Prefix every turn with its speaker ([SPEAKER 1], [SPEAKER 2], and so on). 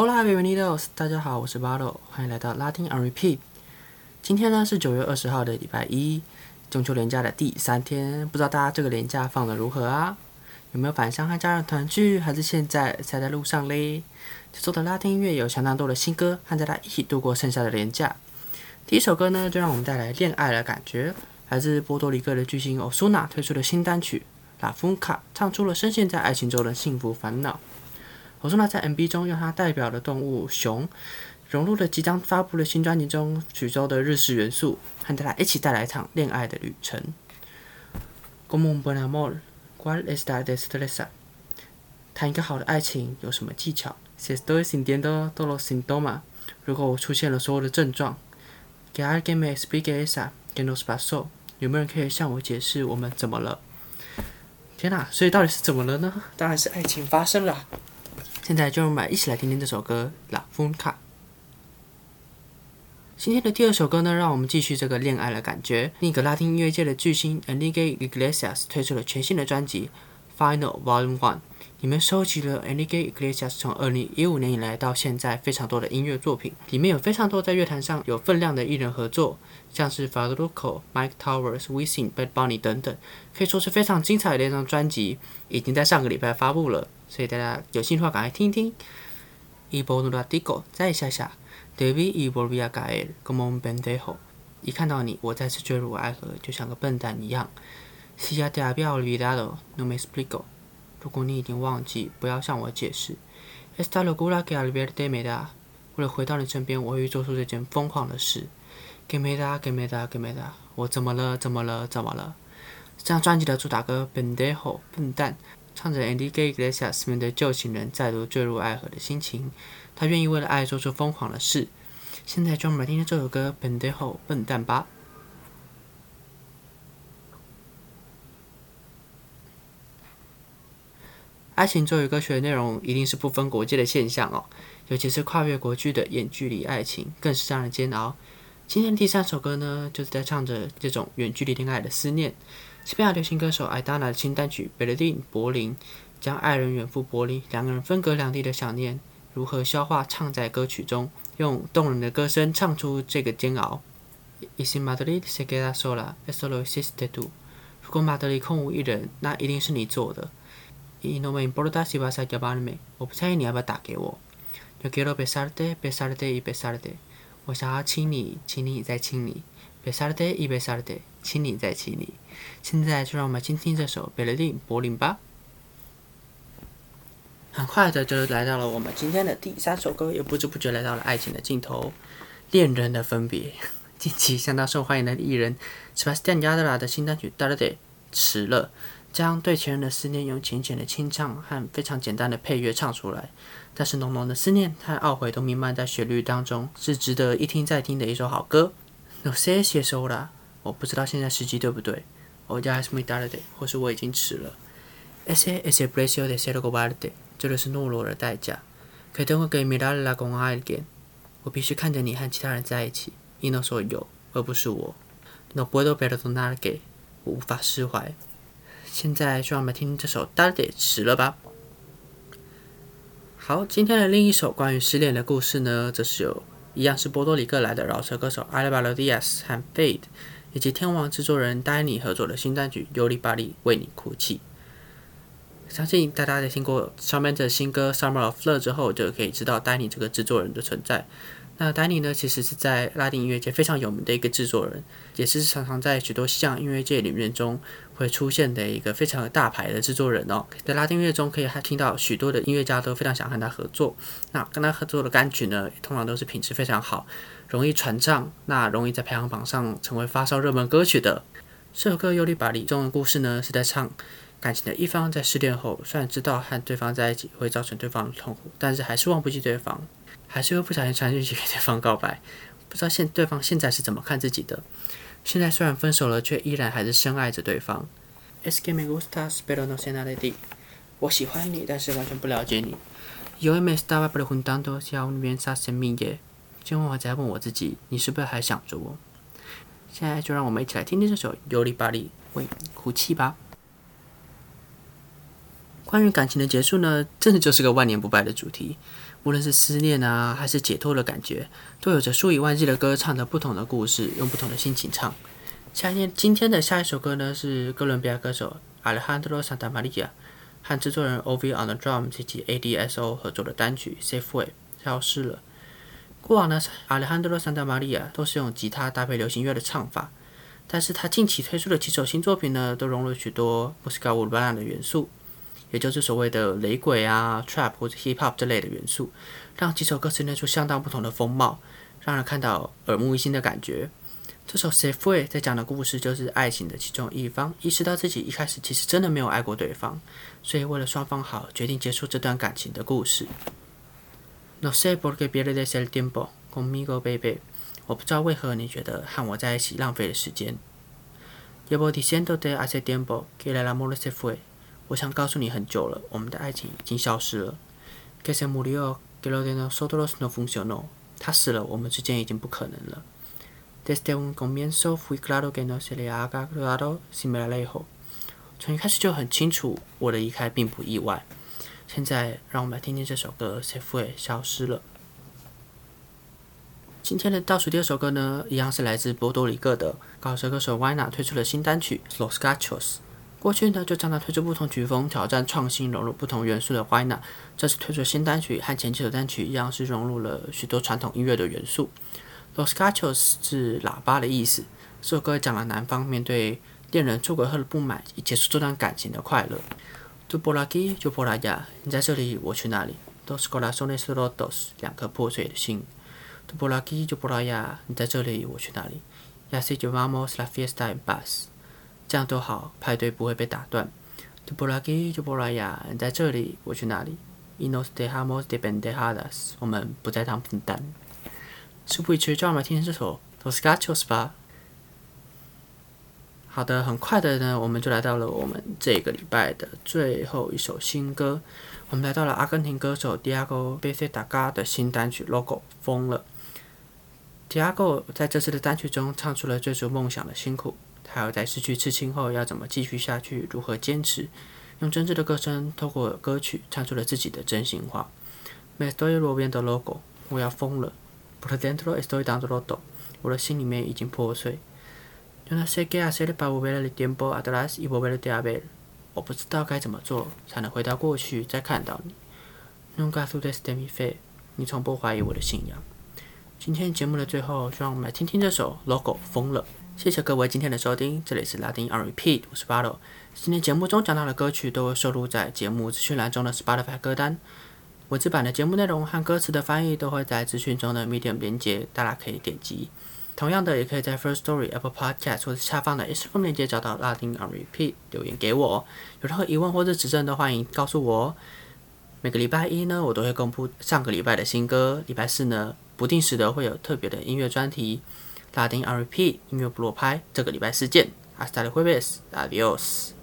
[SPEAKER 1] Hola, bienvenidos！大家好，我是 Baro，欢迎来到拉丁 on repeat。今天呢是九月二十号的礼拜一，中秋连假的第三天，不知道大家这个连假放的如何啊？有没有返乡和家人团聚，还是现在塞在路上嘞？这周的拉丁音乐有相当多的新歌，和大家一起度过剩下的连假。第一首歌呢，就让我们带来恋爱的感觉，来自波多黎各的巨星 Osuna 推出的新单曲《La Funka》，唱出了深陷在爱情中的幸福烦恼。我说那在 MV 中用它代表的动物熊，融入了即将发布的新专辑中许多的日式元素，和大家一起带来一场恋爱的旅程。Good morning, buen amor. ¿Cuál es la destreza? 谈一个好的爱情有什么技巧？Si estoy sintiendo todos los síntomas，如果我出现了所有的症状，¿Qué alguien me explique esa? ¿Qué nos pasó？有没有人可以向我解释我们怎么了？天哪、所以到底是怎么了呢？当然是爱情发生了。现在就让我们一起来听听这首歌《La Funca》。今天的第二首歌呢，让我们继续这个恋爱的感觉。另一个拉丁音乐界的巨星 Enrique Iglesias 推出了全新的专辑《Final Volume One》，里面收集了 Enrique Iglesias 从二零一五年以来到现在非常多的音乐作品，里面有非常多在乐坛上有分量的艺人合作，像是 Farruko、Mike Towers、Wisin、Bad Bunny 等等，可以说是非常精彩的一张专辑，已经在上个礼拜发布了，所以大家有兴趣的话赶快听一听。一波努拉迪狗，再下下。David y volvía caer como un pendejo。一看到你，我再次坠入爱河，就像个笨蛋一样。Si ya te había olvidado, no me explico。如果你已经忘记，不要向我解释。Esta locura que al verte me da。为了回到你身边，我会做出这件疯狂的事。Que me da, que me da, que me da。我怎么了？怎么了？怎么了？这张专辑的主打歌《pendejo》笨蛋，唱着 Andy Gay Iglesias 面对旧情人再度坠入爱河的心情。他愿意为了爱做出疯狂的事。现在就让我们听听这首歌《笨蛋后笨蛋》吧。爱情作为歌曲的内容，一定是不分国界的现象哦。尤其是跨越国距的远距离爱情，更是让人煎熬。今天第三首歌呢，就是在唱着这种远距离恋爱的思念。西班牙流行歌手艾达娜的新单曲《贝勒丁柏林》，将爱人远赴柏林，两个人分隔两地的想念。如何消化唱在歌曲中，用动人的歌声唱出这个煎熬。如果马德里空无一人，那一定是你做的。我不在意你要不要打给我。我想要亲你，亲你再亲你。亲你再亲你。现在就让我们听听这首《贝勒丁柏林》吧。很快的就来到了我们今天的第三首歌，也不知不觉来到了爱情的尽头，恋人的分别。近期相当受欢迎的艺人 Sebastian Yatra 的新单曲《Darde》迟了，将对前任的思念用浅浅的清唱和非常简单的配乐唱出来，但是浓浓的思念和懊悔都弥漫在旋律当中，是值得一听再听的一首好歌。No sé si es hora，我不知道现在时机对不对。我 ya es muy tarde，或是我已经迟了。Ese es el precio de ser cobarde。这就是懦弱的代价。可等我给米拉拉公爱点，我必须看着你和其他人在一起。伊诺说有，而不是我。No puedo perdonar que，我无法释怀。现在就让我们听这首《Darde》迟了吧。好，今天的另一首关于失恋的故事呢，则是有一样是波多黎各来的饶舌歌手 Alvaro Diaz 和 Fade，以及天王制作人丹尼合作的新单曲《尤里巴利为你哭泣》。相信大家在听过上面的新歌《Summer of Love》之后，就可以知道丹尼这个制作人的存在。那丹尼呢，其实是在拉丁音乐界非常有名的一个制作人，也是常常在许多西洋音乐界里面中会出现的一个非常大牌的制作人哦。在拉丁音乐中，可以还听到许多的音乐家都非常想和他合作。那跟他合作的单曲呢，通常都是品质非常好，容易传唱，那容易在排行榜上成为发烧热门歌曲的。这首歌《尤里巴里》中的故事呢，是在唱。感情的一方在失恋后，虽然知道和对方在一起会造成对方的痛苦，但是还是忘不记对方，还是会不小心传讯息给对方告白。不知道现对方现在是怎么看自己的？现在虽然分手了，却依然还是深爱着对方。Es que me gustas pero no sé nada de ti。我喜欢你，但是完全不了解你。Yo me estaba preguntando si aún piensas en mí。今晚我在问我自己，你是不是还想着我？现在就让我们一起来听听这首《尤里巴里为哭泣》吧。关于感情的结束呢，真的就是个万年不败的主题。无论是思念啊，还是解脱的感觉，都有着数以万计的歌唱着不同的故事，用不同的心情唱。下天今天的下一首歌呢，是哥伦比亚歌手 Alejandro Santamaria 和制作人 Ovi on the Drum 以及 ADSO 合作的单曲《Safe Way》消失了。过往呢，Alejandro Santamaria 都是用吉他搭配流行乐的唱法，但是他近期推出的几首新作品呢，都融入许多 Musica Urbana 的元素。也就是所谓的雷鬼啊、trap 或者 hip hop 这类的元素，让几首歌呈现出相当不同的风貌，让人看到耳目一新的感觉。这首《Safe Way》在讲的故事就是爱情的其中一方意识到自己一开始其实真的没有爱过对方，所以为了双方好，决定结束这段感情的故事。No sé por qué pierdes el tiempo conmigo, baby。我不知道为何你觉得和我在一起浪费了时间。Llevo diciéndote hace tiempo que el amor se fue。我想告诉你很久了，我们的爱情已经消失了。Que se murió, que lo de nosotros no funcionó。他死了，我们之间已经不可能了。Desde un comienzo fui claro que no se le haga claro si me alejo。从一开始就很清楚，我的离开并不意外。现在，让我们来听听这首歌《Se fue》消失了。今天的倒数第二首歌呢，一样是来自波多黎各的高声歌手 Yna 推出的新单曲《Los Gachos》。过去呢，就常常推出不同曲风、挑战创新、融入不同元素的 Yna，这次推出新单曲和前几首单曲一样，是融入了许多传统音乐的元素。Los cachos 是喇叭的意思。这首歌讲了男方面对恋人出轨后的不满，以结束这段感情的快乐。Tu por aquí, yo por allá，你在这里，我去哪里？Dos corazones rotos，两颗破碎的心。Tu por aquí, yo por allá，你在这里，我去哪里？Ya se llevamos la fiesta en paz。这样都好，派对不会被打断。Tu por aquí, yo por allá，你在这里，我去哪里 Inos de jamos de bendejadas，我们不再当笨蛋。事不宜迟，就让我们听这首 Los Gachos 吧。好的，很快的呢，我们就来到了我们这个礼拜的最后一首新歌。我们来到了阿根廷歌手 Diego Bezdaga 的新单曲《Logo》疯了。Diego 在这次的单曲中唱出了追逐梦想的辛苦。还有在失去至亲后要怎么继续下去，如何坚持，用真挚的歌声透过歌曲唱出了自己的真心话。Me estoy volviendo loco，我要疯了。Por dentro estoy dando roto，我的心里面已经破碎。Yo no sé qué hacer para volver el tiempo atrás y volverte a ver，我不知道该怎么做才能回到过去再看到你。Nunca dudes de mi fe，你从不怀疑我的信仰。今天节目的最后，就让我们来听听这首《Logo》疯了。谢谢各位今天的收听，这里是拉丁 on repeat，我是 b a t t 今天节目中讲到的歌曲都会收录在节目资讯栏中的 Spotify 歌单。文字版的节目内容和歌词的翻译都会在资讯中的 Medium 连接，大家可以点击。同样的，也可以在 First Story、Apple Podcast 或者下方的 Instagram 链接找到拉丁 on repeat，留言给我。有任何疑问或者指正都欢迎告诉我。每个礼拜一呢，我都会公布上个礼拜的新歌。礼拜四呢，不定时的会有特别的音乐专题。拉丁 R P 音乐部落拍，这个礼拜四见，Hasta luego，Adios。